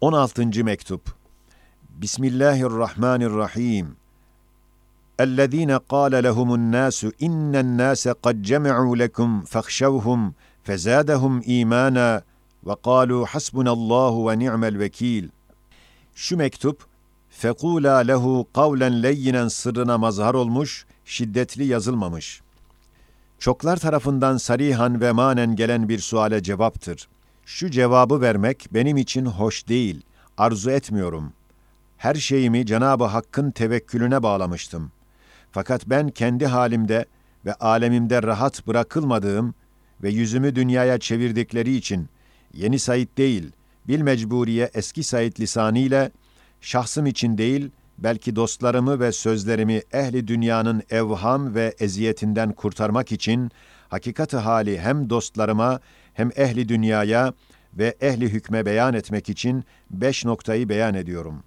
16. mektup. Bismillahirrahmanirrahim. اَلَّذ۪ينَ قَالَ لَهُمُ النَّاسُ اِنَّ النَّاسَ قَدْ جَمِعُوا لَكُمْ فَاخْشَوْهُمْ فَزَادَهُمْ اِيمَانًا وَقَالُوا حَسْبُنَ اللّٰهُ وَنِعْمَ الْوَك۪يلِ Şu mektup, fekula lehu kavlen leyyinen sırrına mazhar olmuş, şiddetli yazılmamış. Çoklar tarafından sarihan ve manen gelen bir suale cevaptır. Şu cevabı vermek benim için hoş değil, arzu etmiyorum. Her şeyimi Cenab-ı Hakk'ın tevekkülüne bağlamıştım. Fakat ben kendi halimde ve alemimde rahat bırakılmadığım ve yüzümü dünyaya çevirdikleri için yeni Said değil, bil mecburiye eski Said lisanıyla şahsım için değil, belki dostlarımı ve sözlerimi ehli dünyanın evham ve eziyetinden kurtarmak için hakikati hali hem dostlarıma hem ehli dünyaya ve ehli hükme beyan etmek için beş noktayı beyan ediyorum.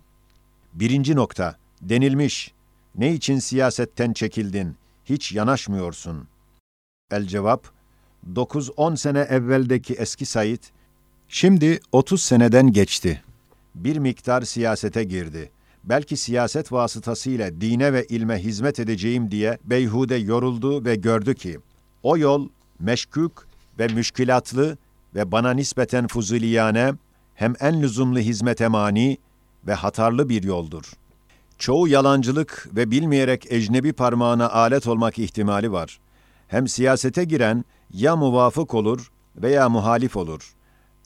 Birinci nokta, denilmiş, ne için siyasetten çekildin, hiç yanaşmıyorsun. El cevap, 9-10 sene evveldeki eski Said, şimdi 30 seneden geçti. Bir miktar siyasete girdi. Belki siyaset vasıtasıyla dine ve ilme hizmet edeceğim diye beyhude yoruldu ve gördü ki, o yol meşkuk ve müşkilatlı ve bana nispeten fuzuliyane, hem en lüzumlu hizmete mani ve hatarlı bir yoldur. Çoğu yalancılık ve bilmeyerek ecnebi parmağına alet olmak ihtimali var. Hem siyasete giren ya muvafık olur veya muhalif olur.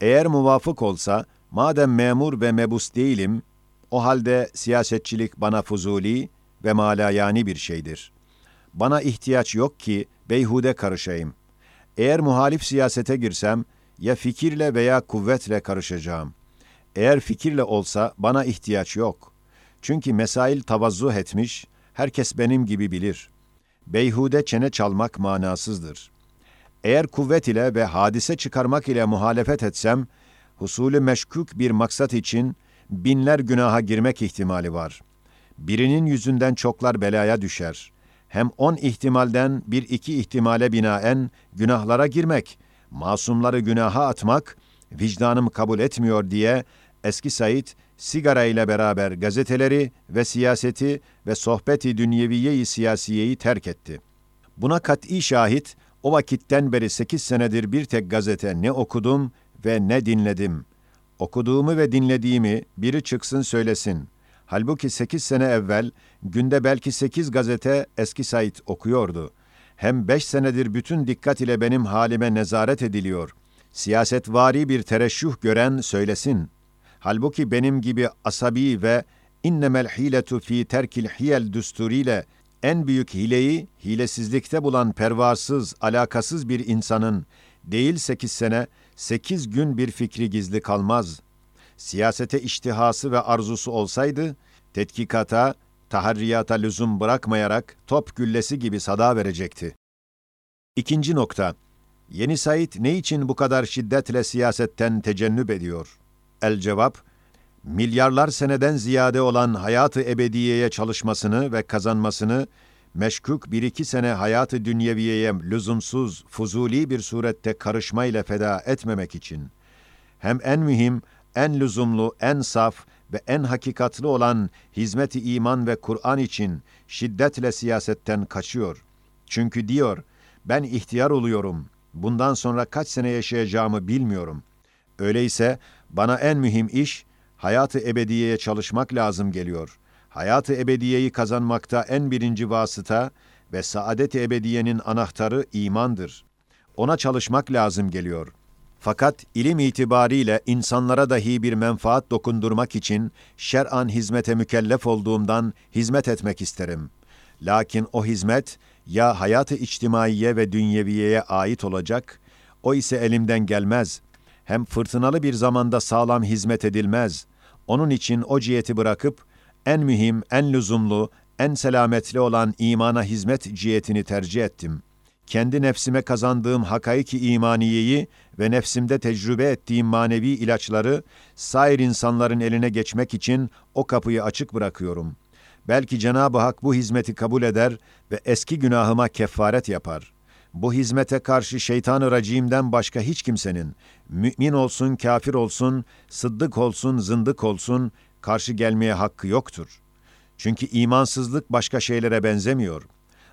Eğer muvafık olsa, madem memur ve mebus değilim, o halde siyasetçilik bana fuzuli ve malayani bir şeydir. Bana ihtiyaç yok ki beyhude karışayım. Eğer muhalif siyasete girsem, ya fikirle veya kuvvetle karışacağım. Eğer fikirle olsa bana ihtiyaç yok. Çünkü mesail tavazzuh etmiş, herkes benim gibi bilir. Beyhude çene çalmak manasızdır. Eğer kuvvet ile ve hadise çıkarmak ile muhalefet etsem, husulü meşkuk bir maksat için binler günaha girmek ihtimali var. Birinin yüzünden çoklar belaya düşer. Hem on ihtimalden bir iki ihtimale binaen günahlara girmek, masumları günaha atmak, vicdanım kabul etmiyor diye eski Said sigara ile beraber gazeteleri ve siyaseti ve sohbeti dünyeviyeyi siyasiyeyi terk etti. Buna kat'i şahit, o vakitten beri sekiz senedir bir tek gazete ne okudum ve ne dinledim. Okuduğumu ve dinlediğimi biri çıksın söylesin. Halbuki sekiz sene evvel günde belki sekiz gazete eski Said okuyordu. Hem beş senedir bütün dikkat ile benim halime nezaret ediliyor. Siyasetvari bir tereşüh gören söylesin. Halbuki benim gibi asabi ve innemel hiletu fi terkil hiyel düsturiyle en büyük hileyi hilesizlikte bulan pervasız, alakasız bir insanın değil sekiz sene, sekiz gün bir fikri gizli kalmaz. Siyasete iştihası ve arzusu olsaydı, tetkikata, taharriyata lüzum bırakmayarak top güllesi gibi sada verecekti. İkinci nokta. Yeni Said ne için bu kadar şiddetle siyasetten tecennüp ediyor? El cevap, milyarlar seneden ziyade olan hayatı ebediyeye çalışmasını ve kazanmasını, meşkuk bir iki sene hayatı dünyeviyeye lüzumsuz, fuzuli bir surette karışmayla feda etmemek için, hem en mühim, en lüzumlu, en saf ve en hakikatli olan hizmeti iman ve Kur'an için şiddetle siyasetten kaçıyor. Çünkü diyor, ben ihtiyar oluyorum, bundan sonra kaç sene yaşayacağımı bilmiyorum. Öyleyse bana en mühim iş, hayatı ebediyeye çalışmak lazım geliyor. Hayatı ebediyeyi kazanmakta en birinci vasıta ve saadet-i ebediyenin anahtarı imandır. Ona çalışmak lazım geliyor. Fakat ilim itibariyle insanlara dahi bir menfaat dokundurmak için şer'an hizmete mükellef olduğumdan hizmet etmek isterim. Lakin o hizmet ya hayatı içtimaiye ve dünyeviyeye ait olacak, o ise elimden gelmez. Hem fırtınalı bir zamanda sağlam hizmet edilmez. Onun için o ciheti bırakıp, en mühim, en lüzumlu, en selametli olan imana hizmet cihetini tercih ettim. Kendi nefsime kazandığım hakaiki imaniyeyi ve nefsimde tecrübe ettiğim manevi ilaçları sair insanların eline geçmek için o kapıyı açık bırakıyorum. Belki Cenab-ı Hak bu hizmeti kabul eder ve eski günahıma kefaret yapar. bu hizmete karşı şeytan-ı racimden başka hiç kimsenin, mümin olsun, kafir olsun, sıddık olsun, zındık olsun, karşı gelmeye hakkı yoktur. Çünkü imansızlık başka şeylere benzemiyor.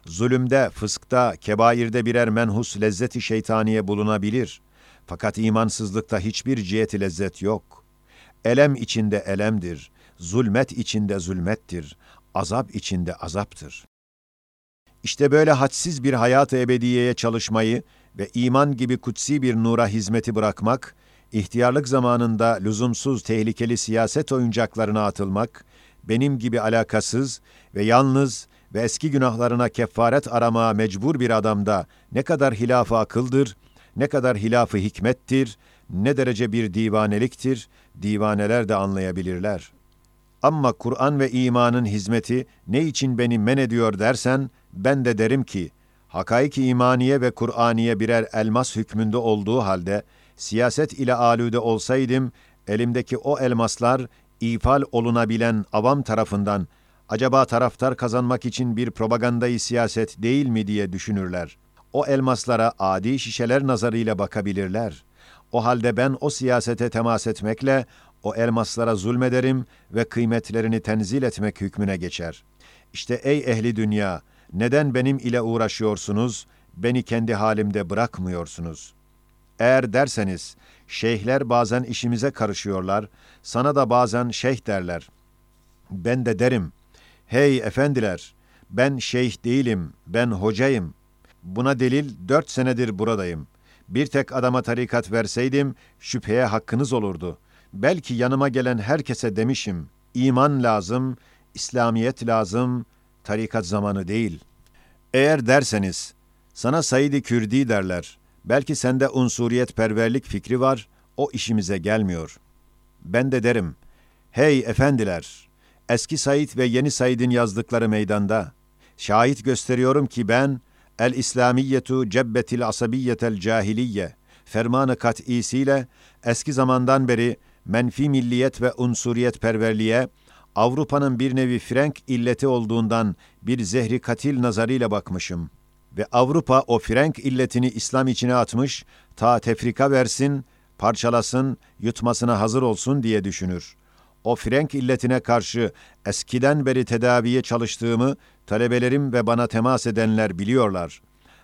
Zulümde, fıskta, kebairde birer menhus lezzeti şeytaniye bulunabilir. Fakat imansızlıkta hiçbir ciheti lezzet yok. Elem içinde elemdir, zulmet içinde zulmettir, azap içinde azaptır. İşte böyle hadsiz bir hayat-ı ebediyeye çalışmayı ve iman gibi kutsi bir nura hizmeti bırakmak, ihtiyarlık zamanında lüzumsuz tehlikeli siyaset oyuncaklarına atılmak, benim gibi alakasız ve yalnız ve eski günahlarına kefaret aramaya mecbur bir adamda ne kadar hilafı akıldır, ne kadar hilafı hikmettir, ne derece bir divaneliktir, divaneler de anlayabilirler. Ama Kur'an ve imanın hizmeti ne için beni men ediyor dersen, ben de derim ki, hakaik imaniye ve Kur'aniye birer elmas hükmünde olduğu halde, siyaset ile alüde olsaydım, elimdeki o elmaslar, ifal olunabilen avam tarafından, acaba taraftar kazanmak için bir propagandayı siyaset değil mi diye düşünürler. O elmaslara adi şişeler nazarıyla bakabilirler. O halde ben o siyasete temas etmekle, o elmaslara zulmederim ve kıymetlerini tenzil etmek hükmüne geçer. İşte ey ehli dünya, neden benim ile uğraşıyorsunuz, beni kendi halimde bırakmıyorsunuz? Eğer derseniz, şeyhler bazen işimize karışıyorlar, sana da bazen şeyh derler. Ben de derim, hey efendiler, ben şeyh değilim, ben hocayım. Buna delil dört senedir buradayım. Bir tek adama tarikat verseydim, şüpheye hakkınız olurdu. Belki yanıma gelen herkese demişim, iman lazım, İslamiyet lazım, tarikat zamanı değil. Eğer derseniz, sana Said-i Kürdi derler, belki sende unsuriyet perverlik fikri var, o işimize gelmiyor. Ben de derim, hey efendiler, eski Said ve yeni Said'in yazdıkları meydanda, şahit gösteriyorum ki ben, el İslamiyetu cebbetil asabiyyetel cahiliye, fermanı kat'isiyle eski zamandan beri menfi milliyet ve unsuriyet perverliğe, Avrupa'nın bir nevi Frank illeti olduğundan bir zehri katil nazarıyla bakmışım. Ve Avrupa o Frank illetini İslam içine atmış, ta tefrika versin, parçalasın, yutmasına hazır olsun diye düşünür. O Frank illetine karşı eskiden beri tedaviye çalıştığımı talebelerim ve bana temas edenler biliyorlar.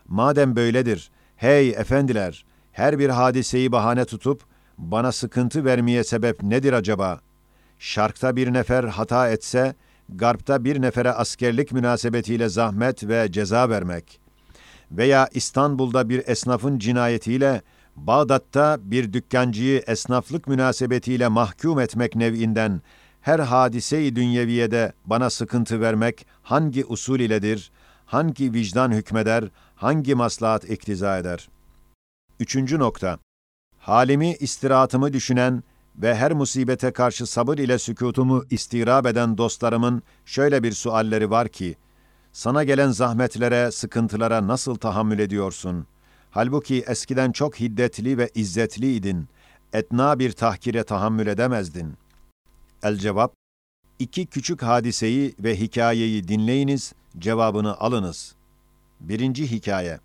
Madem böyledir, hey efendiler, her bir hadiseyi bahane tutup bana sıkıntı vermeye sebep nedir acaba? Şarkta bir nefer hata etse, Garpta bir nefere askerlik münasebetiyle zahmet ve ceza vermek veya İstanbul'da bir esnafın cinayetiyle Bağdat'ta bir dükkancıyı esnaflık münasebetiyle mahkum etmek nev'inden her hadise-i dünyeviyede bana sıkıntı vermek hangi usul iledir, hangi vicdan hükmeder, hangi maslahat iktiza eder? Üçüncü nokta. Halimi, istirahatımı düşünen ve her musibete karşı sabır ile sükutumu istirab eden dostlarımın şöyle bir sualleri var ki, sana gelen zahmetlere, sıkıntılara nasıl tahammül ediyorsun? Halbuki eskiden çok hiddetli ve izzetliydin. Etna bir tahkire tahammül edemezdin. El cevap, iki küçük hadiseyi ve hikayeyi dinleyiniz, cevabını alınız. Birinci hikaye.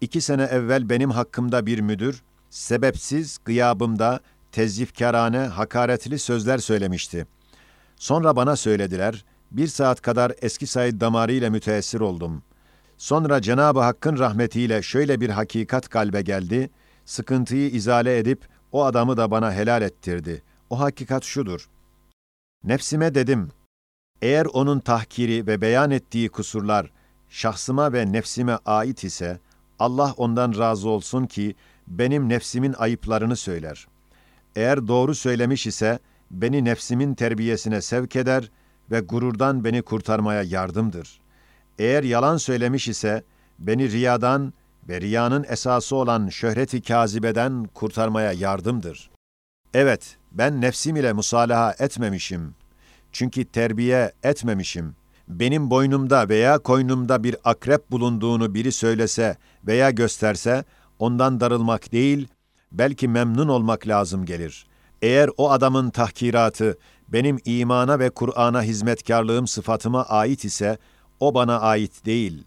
İki sene evvel benim hakkımda bir müdür, sebepsiz gıyabımda tezyifkarane, hakaretli sözler söylemişti. Sonra bana söylediler, bir saat kadar eski Said damarı ile müteessir oldum. Sonra Cenab-ı Hakk'ın rahmetiyle şöyle bir hakikat kalbe geldi, sıkıntıyı izale edip o adamı da bana helal ettirdi. O hakikat şudur. Nefsime dedim, eğer onun tahkiri ve beyan ettiği kusurlar şahsıma ve nefsime ait ise, Allah ondan razı olsun ki benim nefsimin ayıplarını söyler. Eğer doğru söylemiş ise beni nefsimin terbiyesine sevk eder ve gururdan beni kurtarmaya yardımdır. Eğer yalan söylemiş ise beni riyadan ve riyanın esası olan şöhreti kazibeden kurtarmaya yardımdır. Evet, ben nefsim ile musalaha etmemişim. Çünkü terbiye etmemişim. Benim boynumda veya koynumda bir akrep bulunduğunu biri söylese veya gösterse, ondan darılmak değil, belki memnun olmak lazım gelir. Eğer o adamın tahkiratı benim imana ve Kur'an'a hizmetkarlığım sıfatıma ait ise, o bana ait değil.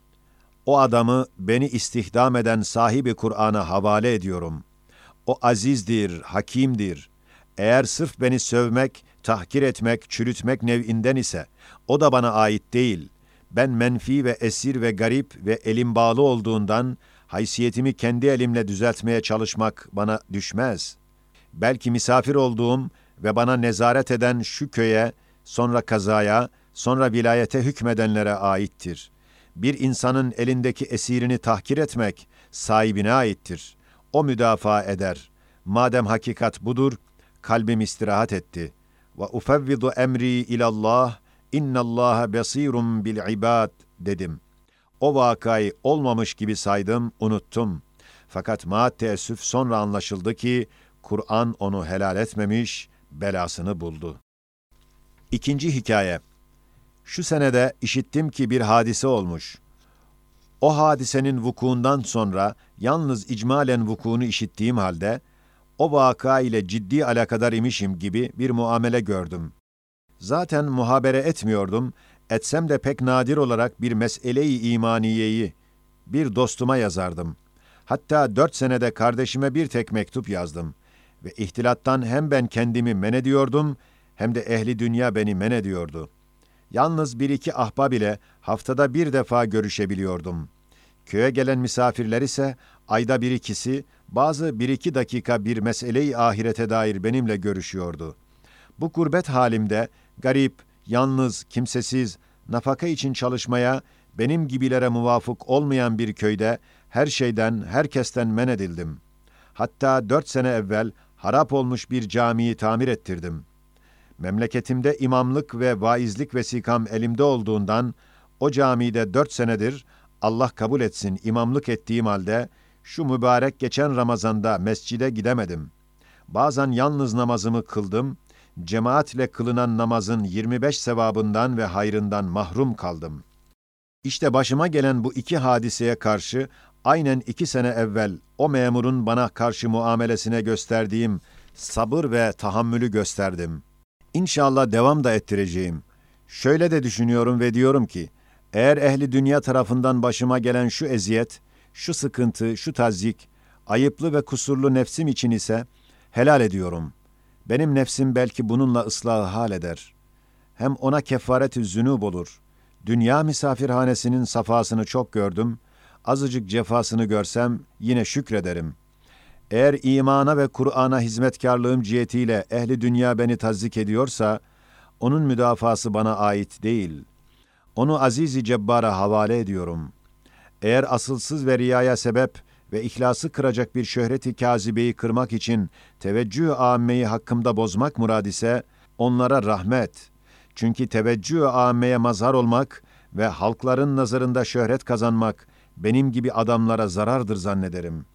O adamı beni istihdam eden sahibi Kur'an'a havale ediyorum. O azizdir, hakimdir. Eğer sırf beni sövmek, tahkir etmek, çürütmek nev'inden ise o da bana ait değil. Ben menfi ve esir ve garip ve elim bağlı olduğundan haysiyetimi kendi elimle düzeltmeye çalışmak bana düşmez. Belki misafir olduğum ve bana nezaret eden şu köye, sonra kazaya, sonra vilayete hükmedenlere aittir. Bir insanın elindeki esirini tahkir etmek sahibine aittir. O müdafaa eder. Madem hakikat budur, kalbim istirahat etti. Ve ufevvidu emri ilallah, innallaha besirun bil ibad dedim. O vakayı olmamış gibi saydım, unuttum. Fakat ma teessüf sonra anlaşıldı ki Kur'an onu helal etmemiş, belasını buldu. İkinci hikaye. Şu senede işittim ki bir hadise olmuş. O hadisenin vukuundan sonra yalnız icmalen vukuunu işittiğim halde o vaka ile ciddi alakadar imişim gibi bir muamele gördüm. Zaten muhabere etmiyordum, etsem de pek nadir olarak bir mesele-i imaniyeyi bir dostuma yazardım. Hatta dört senede kardeşime bir tek mektup yazdım ve ihtilattan hem ben kendimi men ediyordum hem de ehli dünya beni men ediyordu. Yalnız bir iki ahbab ile haftada bir defa görüşebiliyordum. Köye gelen misafirler ise ayda bir ikisi, bazı bir iki dakika bir mesele-i ahirete dair benimle görüşüyordu. Bu gurbet halimde garip, yalnız, kimsesiz, nafaka için çalışmaya benim gibilere muvafık olmayan bir köyde her şeyden, herkesten men edildim. Hatta dört sene evvel harap olmuş bir camiyi tamir ettirdim. Memleketimde imamlık ve vaizlik vesikam elimde olduğundan o camide dört senedir Allah kabul etsin imamlık ettiğim halde şu mübarek geçen Ramazan'da mescide gidemedim. Bazen yalnız namazımı kıldım, cemaatle kılınan namazın 25 sevabından ve hayrından mahrum kaldım. İşte başıma gelen bu iki hadiseye karşı aynen iki sene evvel o memurun bana karşı muamelesine gösterdiğim sabır ve tahammülü gösterdim. İnşallah devam da ettireceğim. Şöyle de düşünüyorum ve diyorum ki, eğer ehli dünya tarafından başıma gelen şu eziyet, şu sıkıntı, şu tazyik, ayıplı ve kusurlu nefsim için ise helal ediyorum. Benim nefsim belki bununla ıslahı hal eder. Hem ona kefaret-ü zünub olur. Dünya misafirhanesinin safasını çok gördüm, azıcık cefasını görsem yine şükrederim. Eğer imana ve Kur'an'a hizmetkarlığım cihetiyle ehli dünya beni tazzik ediyorsa, onun müdafası bana ait değil. Onu azizi cebbara havale ediyorum. Eğer asılsız ve riyaya sebep ve ihlası kıracak bir şöhreti kazibeyi kırmak için teveccüh âmmeyi hakkımda bozmak murad ise, onlara rahmet. Çünkü teveccüh âmmeye mazhar olmak ve halkların nazarında şöhret kazanmak, benim gibi adamlara zarardır zannederim.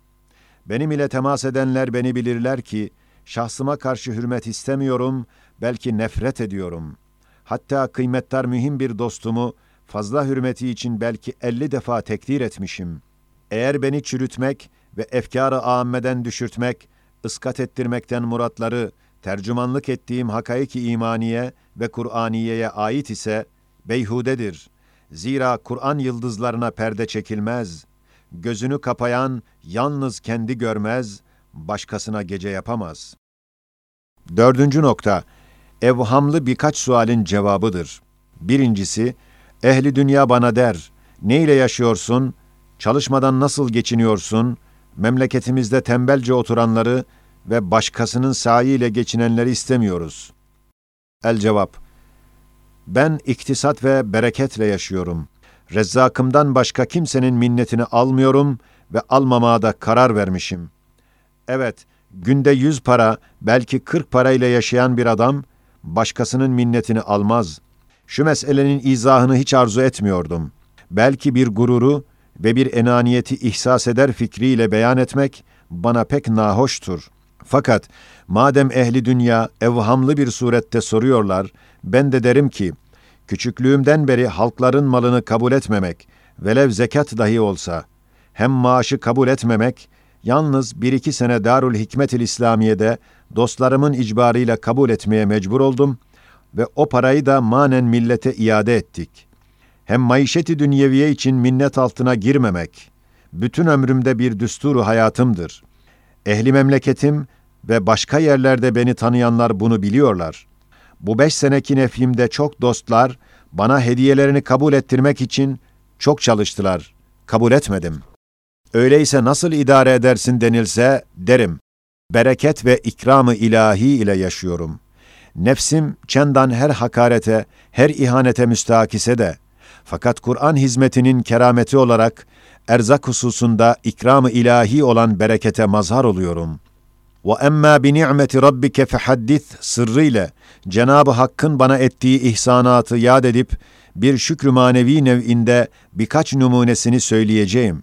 Benim ile temas edenler beni bilirler ki, şahsıma karşı hürmet istemiyorum, belki nefret ediyorum. Hatta kıymettar mühim bir dostumu, fazla hürmeti için belki elli defa tekdir etmişim. Eğer beni çürütmek ve efkâr-ı âmmeden düşürtmek, ıskat ettirmekten muratları, tercümanlık ettiğim hakaiki imaniye ve Kur'aniye'ye ait ise, beyhudedir. Zira Kur'an yıldızlarına perde çekilmez. Gözünü kapayan yalnız kendi görmez, başkasına gece yapamaz. Dördüncü nokta, evhamlı birkaç sualin cevabıdır. Birincisi, ehli dünya bana der, ne ile yaşıyorsun, çalışmadan nasıl geçiniyorsun, memleketimizde tembelce oturanları ve başkasının sahiyle geçinenleri istemiyoruz. El cevap, ben iktisat ve bereketle yaşıyorum. Rezzakımdan başka kimsenin minnetini almıyorum ve almamaya da karar vermişim. Evet, günde yüz para, belki kırk parayla yaşayan bir adam, başkasının minnetini almaz. Şu meselenin izahını hiç arzu etmiyordum. Belki bir gururu ve bir enaniyeti ihsas eder fikriyle beyan etmek bana pek nahoştur. Fakat madem ehli dünya evhamlı bir surette soruyorlar, ben de derim ki, küçüklüğümden beri halkların malını kabul etmemek, velev zekat dahi olsa, hem maaşı kabul etmemek, yalnız bir iki sene Darül Hikmetil İslamiye'de dostlarımın icbarıyla kabul etmeye mecbur oldum ve o parayı da manen millete iade ettik. Hem maişeti dünyeviye için minnet altına girmemek, bütün ömrümde bir düsturu hayatımdır. Ehli memleketim ve başka yerlerde beni tanıyanlar bunu biliyorlar. Bu beş seneki nefimde çok dostlar bana hediyelerini kabul ettirmek için çok çalıştılar. Kabul etmedim. Öyleyse nasıl idare edersin denilse derim. Bereket ve ikramı ilahi ile yaşıyorum. Nefsim çendan her hakarete, her ihanete müstahakise de, fakat Kur'an hizmetinin kerameti olarak erzak hususunda ikramı ilahi olan berekete mazhar oluyorum. Ve emma bi ni'meti rabbike fehaddis sırrıyla Cenab-ı Hakk'ın bana ettiği ihsanatı yad edip bir şükrü manevi nev'inde birkaç numunesini söyleyeceğim.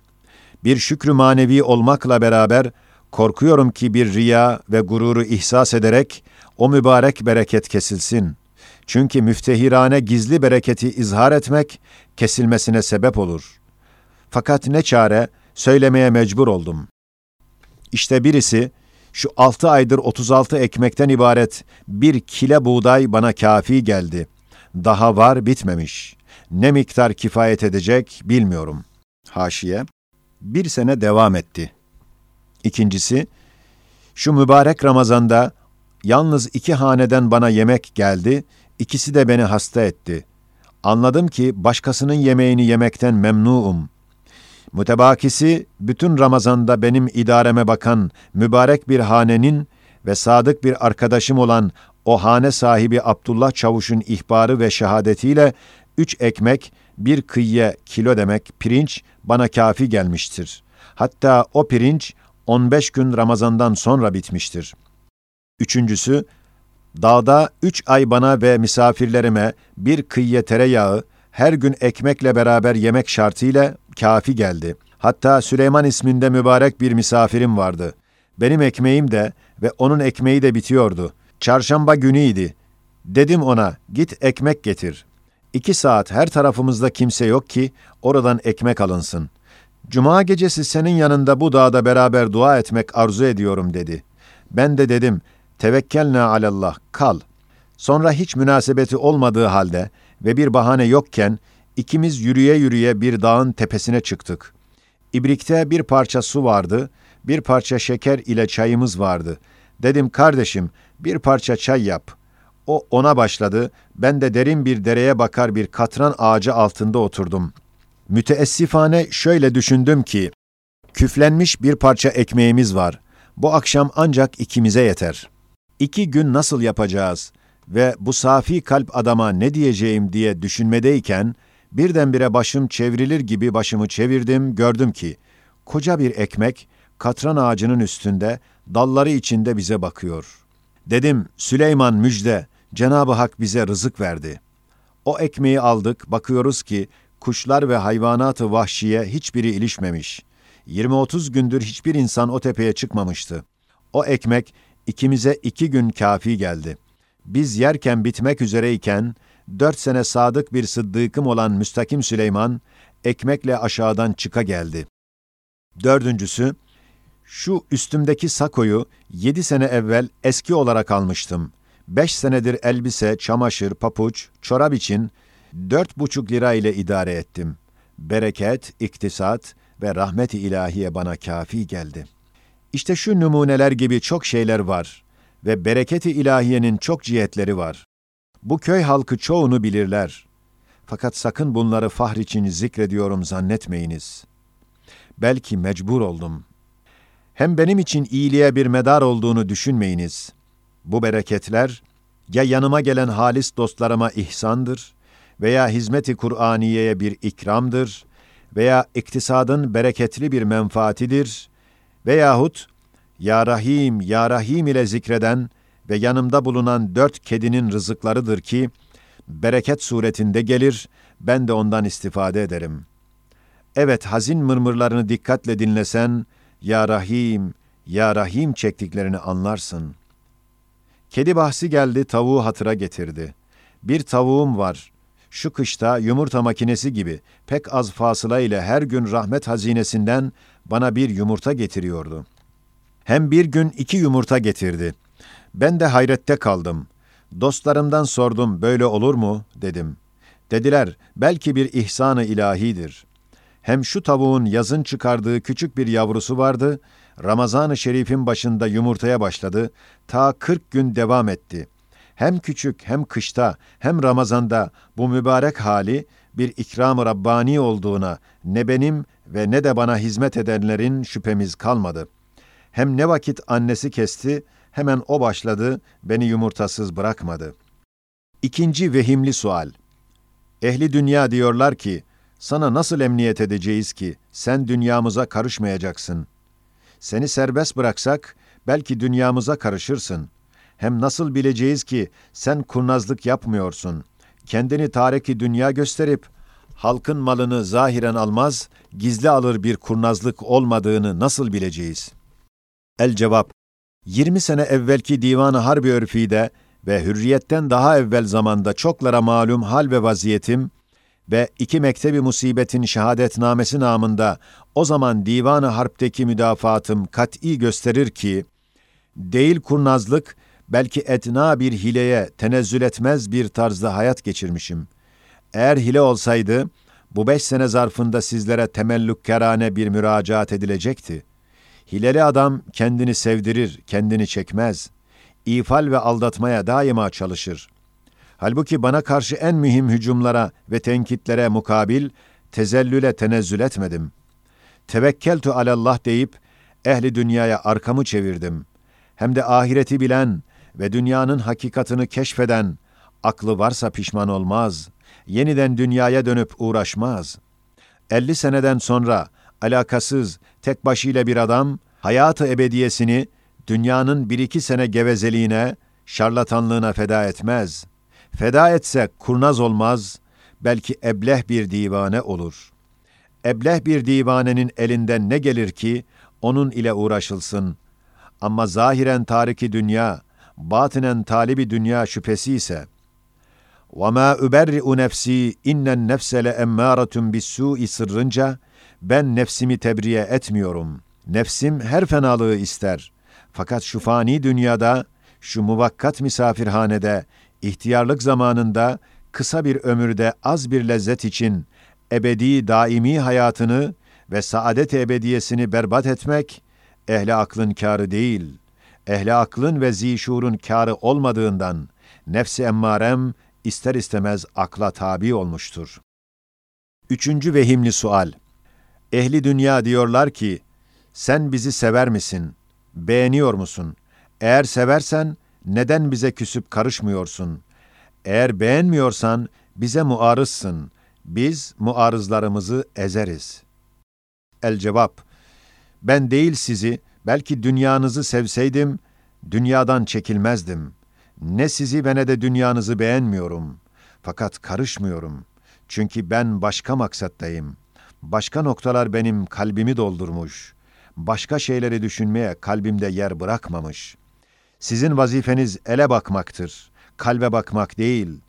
Bir şükrü manevi olmakla beraber korkuyorum ki bir riya ve gururu ihsas ederek o mübarek bereket kesilsin. Çünkü müftehirane gizli bereketi izhar etmek kesilmesine sebep olur. Fakat ne çare söylemeye mecbur oldum. İşte birisi şu altı aydır 36 ekmekten ibaret bir kile buğday bana kafi geldi. Daha var bitmemiş. Ne miktar kifayet edecek bilmiyorum. Haşiye. Bir sene devam etti. İkincisi, şu mübarek Ramazan'da yalnız iki haneden bana yemek geldi, ikisi de beni hasta etti. Anladım ki başkasının yemeğini yemekten memnuum. Mütebakisi bütün Ramazan'da benim idareme bakan mübarek bir hanenin ve sadık bir arkadaşım olan o hane sahibi Abdullah Çavuş'un ihbarı ve şehadetiyle üç ekmek, bir kıyye kilo demek pirinç bana kafi gelmiştir. Hatta o pirinç 15 gün Ramazan'dan sonra bitmiştir. Üçüncüsü, dağda üç ay bana ve misafirlerime bir kıyye tereyağı, her gün ekmekle beraber yemek şartıyla kafi geldi. Hatta Süleyman isminde mübarek bir misafirim vardı. Benim ekmeğim de ve onun ekmeği de bitiyordu. Çarşamba günüydi. Dedim ona, git ekmek getir. İki saat her tarafımızda kimse yok ki oradan ekmek alınsın. Cuma gecesi senin yanında bu dağda beraber dua etmek arzu ediyorum dedi. Ben de dedim, tevekkelna alallah, kal. Sonra hiç münasebeti olmadığı halde ve bir bahane yokken ikimiz yürüye yürüye bir dağın tepesine çıktık. İbrikte bir parça su vardı, bir parça şeker ile çayımız vardı. Dedim kardeşim bir parça çay yap. O ona başladı, ben de derin bir dereye bakar bir katran ağacı altında oturdum. Müteessifane şöyle düşündüm ki, küflenmiş bir parça ekmeğimiz var. Bu akşam ancak ikimize yeter. İki gün nasıl yapacağız ve bu safi kalp adama ne diyeceğim diye düşünmedeyken, birdenbire başım çevrilir gibi başımı çevirdim, gördüm ki, koca bir ekmek, katran ağacının üstünde, dalları içinde bize bakıyor. Dedim, Süleyman müjde, Cenab-ı Hak bize rızık verdi. O ekmeği aldık, bakıyoruz ki, kuşlar ve hayvanatı vahşiye hiçbiri ilişmemiş. 20-30 gündür hiçbir insan o tepeye çıkmamıştı. O ekmek ikimize iki gün kafi geldi. Biz yerken bitmek üzereyken, dört sene sadık bir sıddıkım olan Müstakim Süleyman, ekmekle aşağıdan çıka geldi. Dördüncüsü, şu üstümdeki sakoyu yedi sene evvel eski olarak almıştım. Beş senedir elbise, çamaşır, papuç, çorap için dört buçuk lira ile idare ettim. Bereket, iktisat ve rahmet-i ilahiye bana kafi geldi. İşte şu numuneler gibi çok şeyler var ve bereket-i ilahiyenin çok cihetleri var. Bu köy halkı çoğunu bilirler. Fakat sakın bunları fahr için zikrediyorum zannetmeyiniz. Belki mecbur oldum. Hem benim için iyiliğe bir medar olduğunu düşünmeyiniz. Bu bereketler ya yanıma gelen halis dostlarıma ihsandır veya hizmeti Kur'aniye'ye bir ikramdır veya iktisadın bereketli bir menfaatidir veyahut Ya Rahim, Ya Rahim ile zikreden ve yanımda bulunan dört kedinin rızıklarıdır ki, bereket suretinde gelir, ben de ondan istifade ederim. Evet, hazin mırmırlarını dikkatle dinlesen, Ya Rahim, Ya Rahim çektiklerini anlarsın. Kedi bahsi geldi, tavuğu hatıra getirdi. Bir tavuğum var, şu kışta yumurta makinesi gibi pek az fasıla ile her gün rahmet hazinesinden bana bir yumurta getiriyordu. Hem bir gün iki yumurta getirdi. Ben de hayrette kaldım. Dostlarımdan sordum, böyle olur mu? dedim. Dediler, belki bir ihsanı ilahidir. Hem şu tavuğun yazın çıkardığı küçük bir yavrusu vardı, Ramazan-ı Şerif'in başında yumurtaya başladı, ta 40 gün devam etti. Hem küçük hem kışta hem Ramazan'da bu mübarek hali bir ikram-ı Rabbani olduğuna ne benim ve ne de bana hizmet edenlerin şüphemiz kalmadı. Hem ne vakit annesi kesti, hemen o başladı, beni yumurtasız bırakmadı. İkinci vehimli sual. Ehli dünya diyorlar ki, sana nasıl emniyet edeceğiz ki, sen dünyamıza karışmayacaksın. Seni serbest bıraksak, belki dünyamıza karışırsın. Hem nasıl bileceğiz ki, sen kurnazlık yapmıyorsun. Kendini tareki dünya gösterip, halkın malını zahiren almaz, gizli alır bir kurnazlık olmadığını nasıl bileceğiz? El cevap, 20 sene evvelki divan-ı harbi örfide ve hürriyetten daha evvel zamanda çoklara malum hal ve vaziyetim ve iki mektebi musibetin şehadetnamesi namında o zaman divan-ı harpteki müdafaatım kat'i gösterir ki, değil kurnazlık, belki etna bir hileye tenezzül etmez bir tarzda hayat geçirmişim. Eğer hile olsaydı, bu beş sene zarfında sizlere temellükkerane bir müracaat edilecekti. Hileli adam kendini sevdirir, kendini çekmez. İfal ve aldatmaya daima çalışır. Halbuki bana karşı en mühim hücumlara ve tenkitlere mukabil tezellüle tenezzül etmedim. Tevekkeltu alallah deyip ehli dünyaya arkamı çevirdim. Hem de ahireti bilen ve dünyanın hakikatını keşfeden, aklı varsa pişman olmaz, yeniden dünyaya dönüp uğraşmaz. Elli seneden sonra alakasız, tek başıyla bir adam, hayatı ebediyesini dünyanın bir iki sene gevezeliğine, şarlatanlığına feda etmez. Feda etse kurnaz olmaz, belki ebleh bir divane olur. Ebleh bir divanenin elinden ne gelir ki, onun ile uğraşılsın. Ama zahiren tariki dünya, batinen talibi dünya şüphesi ise, وَمَا اُبَرِّئُ نَفْسِي اِنَّ النَّفْسَ لَاَمَّارَةٌ بِالسُّءِ sırrınca, ben nefsimi tebriye etmiyorum. Nefsim her fenalığı ister. Fakat şu fani dünyada, şu muvakkat misafirhanede, ihtiyarlık zamanında, kısa bir ömürde az bir lezzet için, ebedi daimi hayatını ve saadet ebediyesini berbat etmek, ehli aklın kârı değil, ehli aklın ve zişurun kârı olmadığından, nefsi emmarem ister istemez akla tabi olmuştur. Üçüncü vehimli sual. Ehli dünya diyorlar ki, sen bizi sever misin? Beğeniyor musun? Eğer seversen, neden bize küsüp karışmıyorsun? Eğer beğenmiyorsan, bize muarızsın. Biz muarızlarımızı ezeriz. El cevap, ben değil sizi, belki dünyanızı sevseydim, dünyadan çekilmezdim. Ne sizi ve ne de dünyanızı beğenmiyorum. Fakat karışmıyorum. Çünkü ben başka maksattayım. Başka noktalar benim kalbimi doldurmuş. Başka şeyleri düşünmeye kalbimde yer bırakmamış. Sizin vazifeniz ele bakmaktır. Kalbe bakmak değil.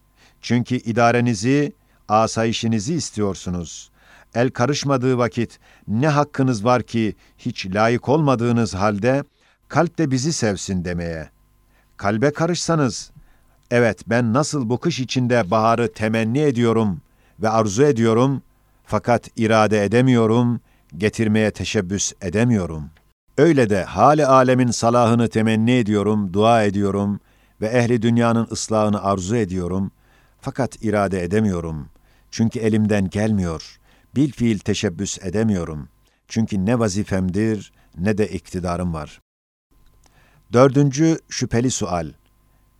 Çünkü idarenizi, asayişinizi istiyorsunuz. El karışmadığı vakit ne hakkınız var ki hiç layık olmadığınız halde kalp de bizi sevsin demeye. Kalbe karışsanız, evet ben nasıl bu kış içinde baharı temenni ediyorum ve arzu ediyorum, fakat irade edemiyorum, getirmeye teşebbüs edemiyorum. Öyle de hali alemin salahını temenni ediyorum, dua ediyorum ve ehli dünyanın ıslahını arzu ediyorum, fakat irade edemiyorum. Çünkü elimden gelmiyor. Bil fiil teşebbüs edemiyorum. Çünkü ne vazifemdir ne de iktidarım var. Dördüncü şüpheli sual.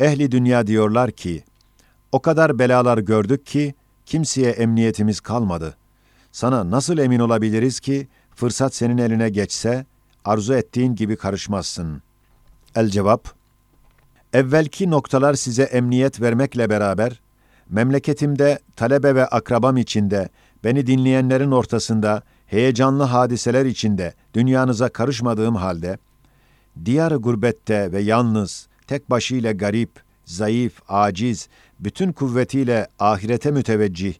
Ehli dünya diyorlar ki, o kadar belalar gördük ki kimseye emniyetimiz kalmadı. Sana nasıl emin olabiliriz ki fırsat senin eline geçse arzu ettiğin gibi karışmazsın. El cevap, evvelki noktalar size emniyet vermekle beraber, memleketimde talebe ve akrabam içinde, beni dinleyenlerin ortasında, heyecanlı hadiseler içinde dünyanıza karışmadığım halde, diyar gurbette ve yalnız, tek başıyla garip, zayıf, aciz, bütün kuvvetiyle ahirete müteveccih,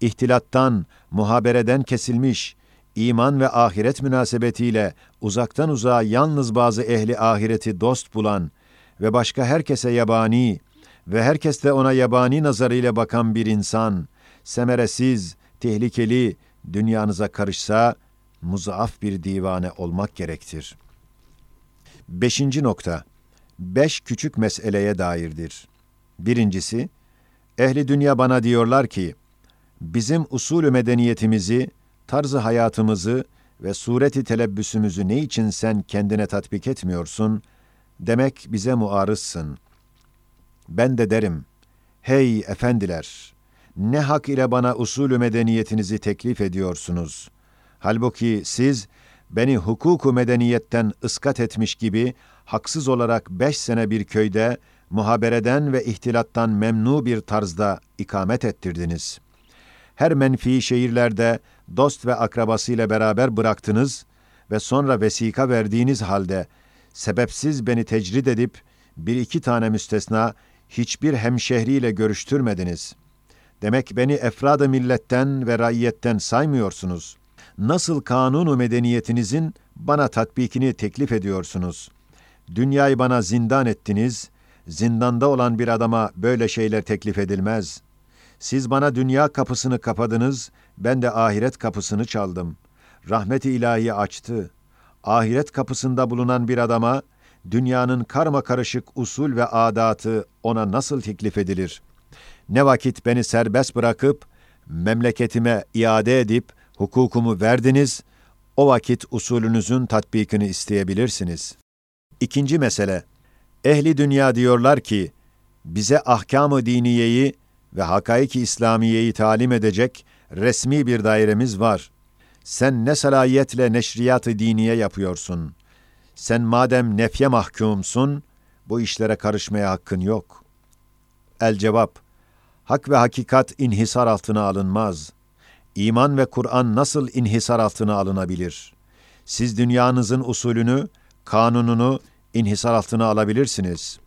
ihtilattan, muhabereden kesilmiş, iman ve ahiret münasebetiyle uzaktan uzağa yalnız bazı ehli ahireti dost bulan ve başka herkese yabani ve herkes de ona yabani nazarıyla bakan bir insan, semeresiz, tehlikeli, dünyanıza karışsa, muzaaf bir divane olmak gerektir. Beşinci nokta, beş küçük meseleye dairdir. Birincisi, ehli dünya bana diyorlar ki, bizim usulü medeniyetimizi, tarzı hayatımızı ve sureti telebbüsümüzü ne için sen kendine tatbik etmiyorsun, demek bize muarızsın. Ben de derim, hey efendiler, ne hak ile bana usulü medeniyetinizi teklif ediyorsunuz? Halbuki siz, beni hukuku medeniyetten ıskat etmiş gibi, haksız olarak beş sene bir köyde, muhabereden ve ihtilattan memnu bir tarzda ikamet ettirdiniz. Her menfi şehirlerde dost ve akrabasıyla beraber bıraktınız ve sonra vesika verdiğiniz halde sebepsiz beni tecrid edip bir iki tane müstesna hiçbir hemşehriyle görüştürmediniz. Demek beni efradı milletten ve raiyetten saymıyorsunuz. Nasıl kanunu medeniyetinizin bana tatbikini teklif ediyorsunuz? Dünyayı bana zindan ettiniz, zindanda olan bir adama böyle şeyler teklif edilmez. Siz bana dünya kapısını kapadınız, ben de ahiret kapısını çaldım. Rahmet-i ilahi açtı. Ahiret kapısında bulunan bir adama, dünyanın karma karışık usul ve adatı ona nasıl teklif edilir? Ne vakit beni serbest bırakıp, memleketime iade edip, hukukumu verdiniz, o vakit usulünüzün tatbikini isteyebilirsiniz. İkinci mesele, ehli dünya diyorlar ki, bize ahkam-ı diniyeyi ve hakaiki İslamiyeyi talim edecek resmi bir dairemiz var. Sen ne salahiyetle neşriyat-ı diniye yapıyorsun? Sen madem nefye mahkumsun, bu işlere karışmaya hakkın yok. El cevap, hak ve hakikat inhisar altına alınmaz. İman ve Kur'an nasıl inhisar altına alınabilir? Siz dünyanızın usulünü, kanununu inhisar altına alabilirsiniz.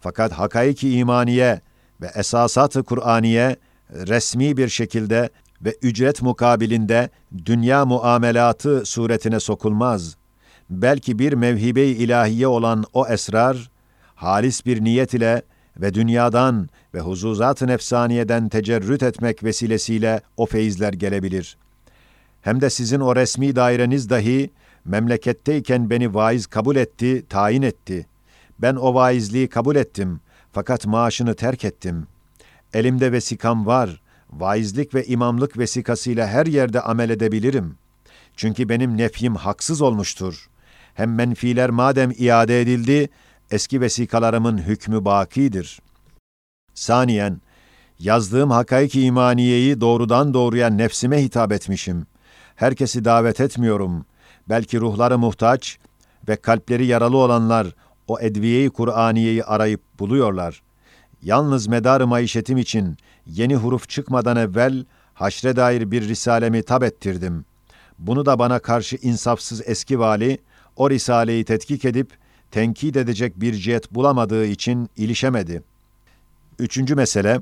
Fakat hakaiki imaniye ve esasat-ı Kur'aniye resmi bir şekilde ve ücret mukabilinde dünya muamelatı suretine sokulmaz. Belki bir mevhibe-i ilahiye olan o esrar, halis bir niyet ile ve dünyadan ve huzuzat-ı nefsaniyeden tecerrüt etmek vesilesiyle o feyizler gelebilir. Hem de sizin o resmi daireniz dahi memleketteyken beni vaiz kabul etti, tayin etti. Ben o vaizliği kabul ettim fakat maaşını terk ettim. Elimde vesikam var, vaizlik ve imamlık vesikasıyla her yerde amel edebilirim. Çünkü benim nefyim haksız olmuştur. Hem menfiler madem iade edildi, eski vesikalarımın hükmü bakidir. Saniyen, yazdığım hakaiki imaniyeyi doğrudan doğruya nefsime hitap etmişim. Herkesi davet etmiyorum. Belki ruhları muhtaç ve kalpleri yaralı olanlar o edviyeyi Kur'aniyeyi arayıp buluyorlar. Yalnız medar maişetim için yeni huruf çıkmadan evvel haşre dair bir risalemi tab ettirdim. Bunu da bana karşı insafsız eski vali, o risaleyi tetkik edip tenkit edecek bir cihet bulamadığı için ilişemedi. Üçüncü mesele,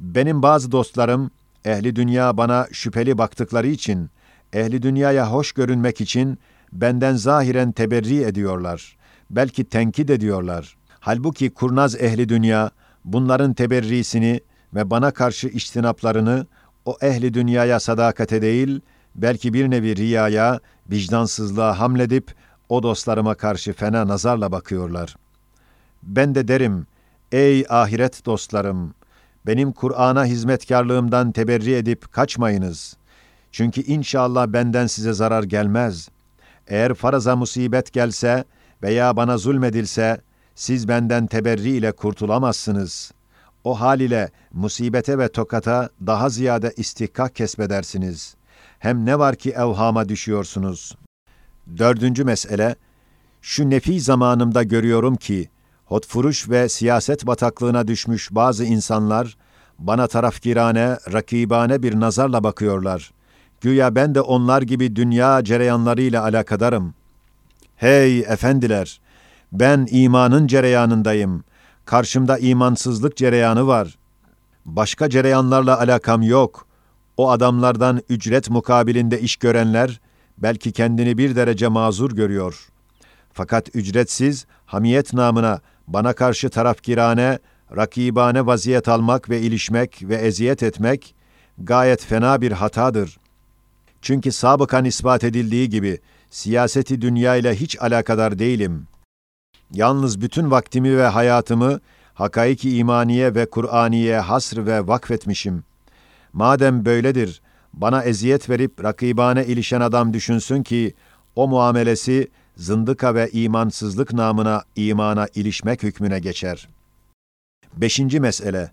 benim bazı dostlarım, ehli dünya bana şüpheli baktıkları için, ehli dünyaya hoş görünmek için benden zahiren teberri ediyorlar. Belki tenkit ediyorlar. Halbuki kurnaz ehli dünya, bunların teberrisini ve bana karşı iştinaplarını o ehli dünyaya sadakate değil, belki bir nevi riyaya, vicdansızlığa hamledip o dostlarıma karşı fena nazarla bakıyorlar. Ben de derim, ey ahiret dostlarım, benim Kur'an'a hizmetkarlığımdan teberri edip kaçmayınız. Çünkü inşallah benden size zarar gelmez. Eğer faraza musibet gelse veya bana zulmedilse, siz benden teberri ile kurtulamazsınız. O hal ile musibete ve tokata daha ziyade istihkak kesbedersiniz. Hem ne var ki evhama düşüyorsunuz. Dördüncü mesele, şu nefi zamanımda görüyorum ki, hotfuruş ve siyaset bataklığına düşmüş bazı insanlar, bana tarafkirane, rakibane bir nazarla bakıyorlar. Güya ben de onlar gibi dünya cereyanlarıyla alakadarım. Hey efendiler! Ben imanın cereyanındayım. Karşımda imansızlık cereyanı var. Başka cereyanlarla alakam yok. O adamlardan ücret mukabilinde iş görenler, belki kendini bir derece mazur görüyor. Fakat ücretsiz, hamiyet namına bana karşı tarafgirane, rakibane vaziyet almak ve ilişmek ve eziyet etmek gayet fena bir hatadır. Çünkü sabıkan ispat edildiği gibi siyaseti dünya ile hiç alakadar değilim. Yalnız bütün vaktimi ve hayatımı hakaiki imaniye ve Kur'aniye hasr ve vakfetmişim. Madem böyledir, bana eziyet verip rakibane ilişen adam düşünsün ki, o muamelesi zındıka ve imansızlık namına imana ilişmek hükmüne geçer. Beşinci mesele,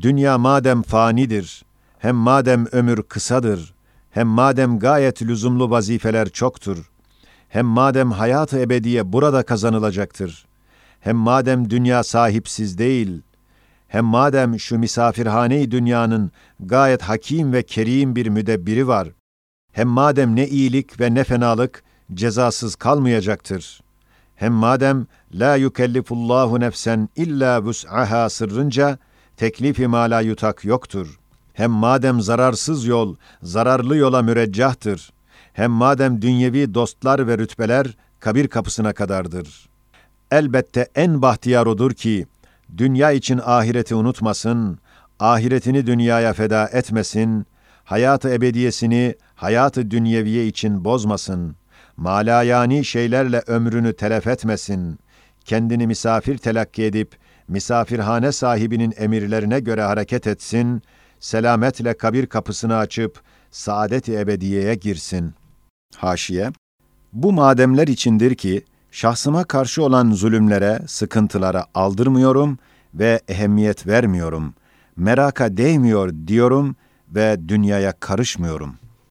dünya madem fanidir, hem madem ömür kısadır, hem madem gayet lüzumlu vazifeler çoktur, hem madem hayat-ı ebediye burada kazanılacaktır, hem madem dünya sahipsiz değil, hem madem şu misafirhane dünyanın gayet hakim ve kerim bir müdebbiri var, hem madem ne iyilik ve ne fenalık cezasız kalmayacaktır. Hem madem la yukellifullahu nefsen illa vus'aha sırrınca teklifi ma la yutak yoktur. Hem madem zararsız yol zararlı yola müreccahtır. Hem madem dünyevi dostlar ve rütbeler kabir kapısına kadardır. Elbette en bahtiyar odur ki dünya için ahireti unutmasın, ahiretini dünyaya feda etmesin, hayatı ebediyesini hayatı dünyeviye için bozmasın.'' malayani şeylerle ömrünü telef etmesin, kendini misafir telakki edip, misafirhane sahibinin emirlerine göre hareket etsin, selametle kabir kapısını açıp, saadet-i ebediyeye girsin. Haşiye, bu mademler içindir ki, şahsıma karşı olan zulümlere, sıkıntılara aldırmıyorum ve ehemmiyet vermiyorum. Meraka değmiyor diyorum ve dünyaya karışmıyorum.''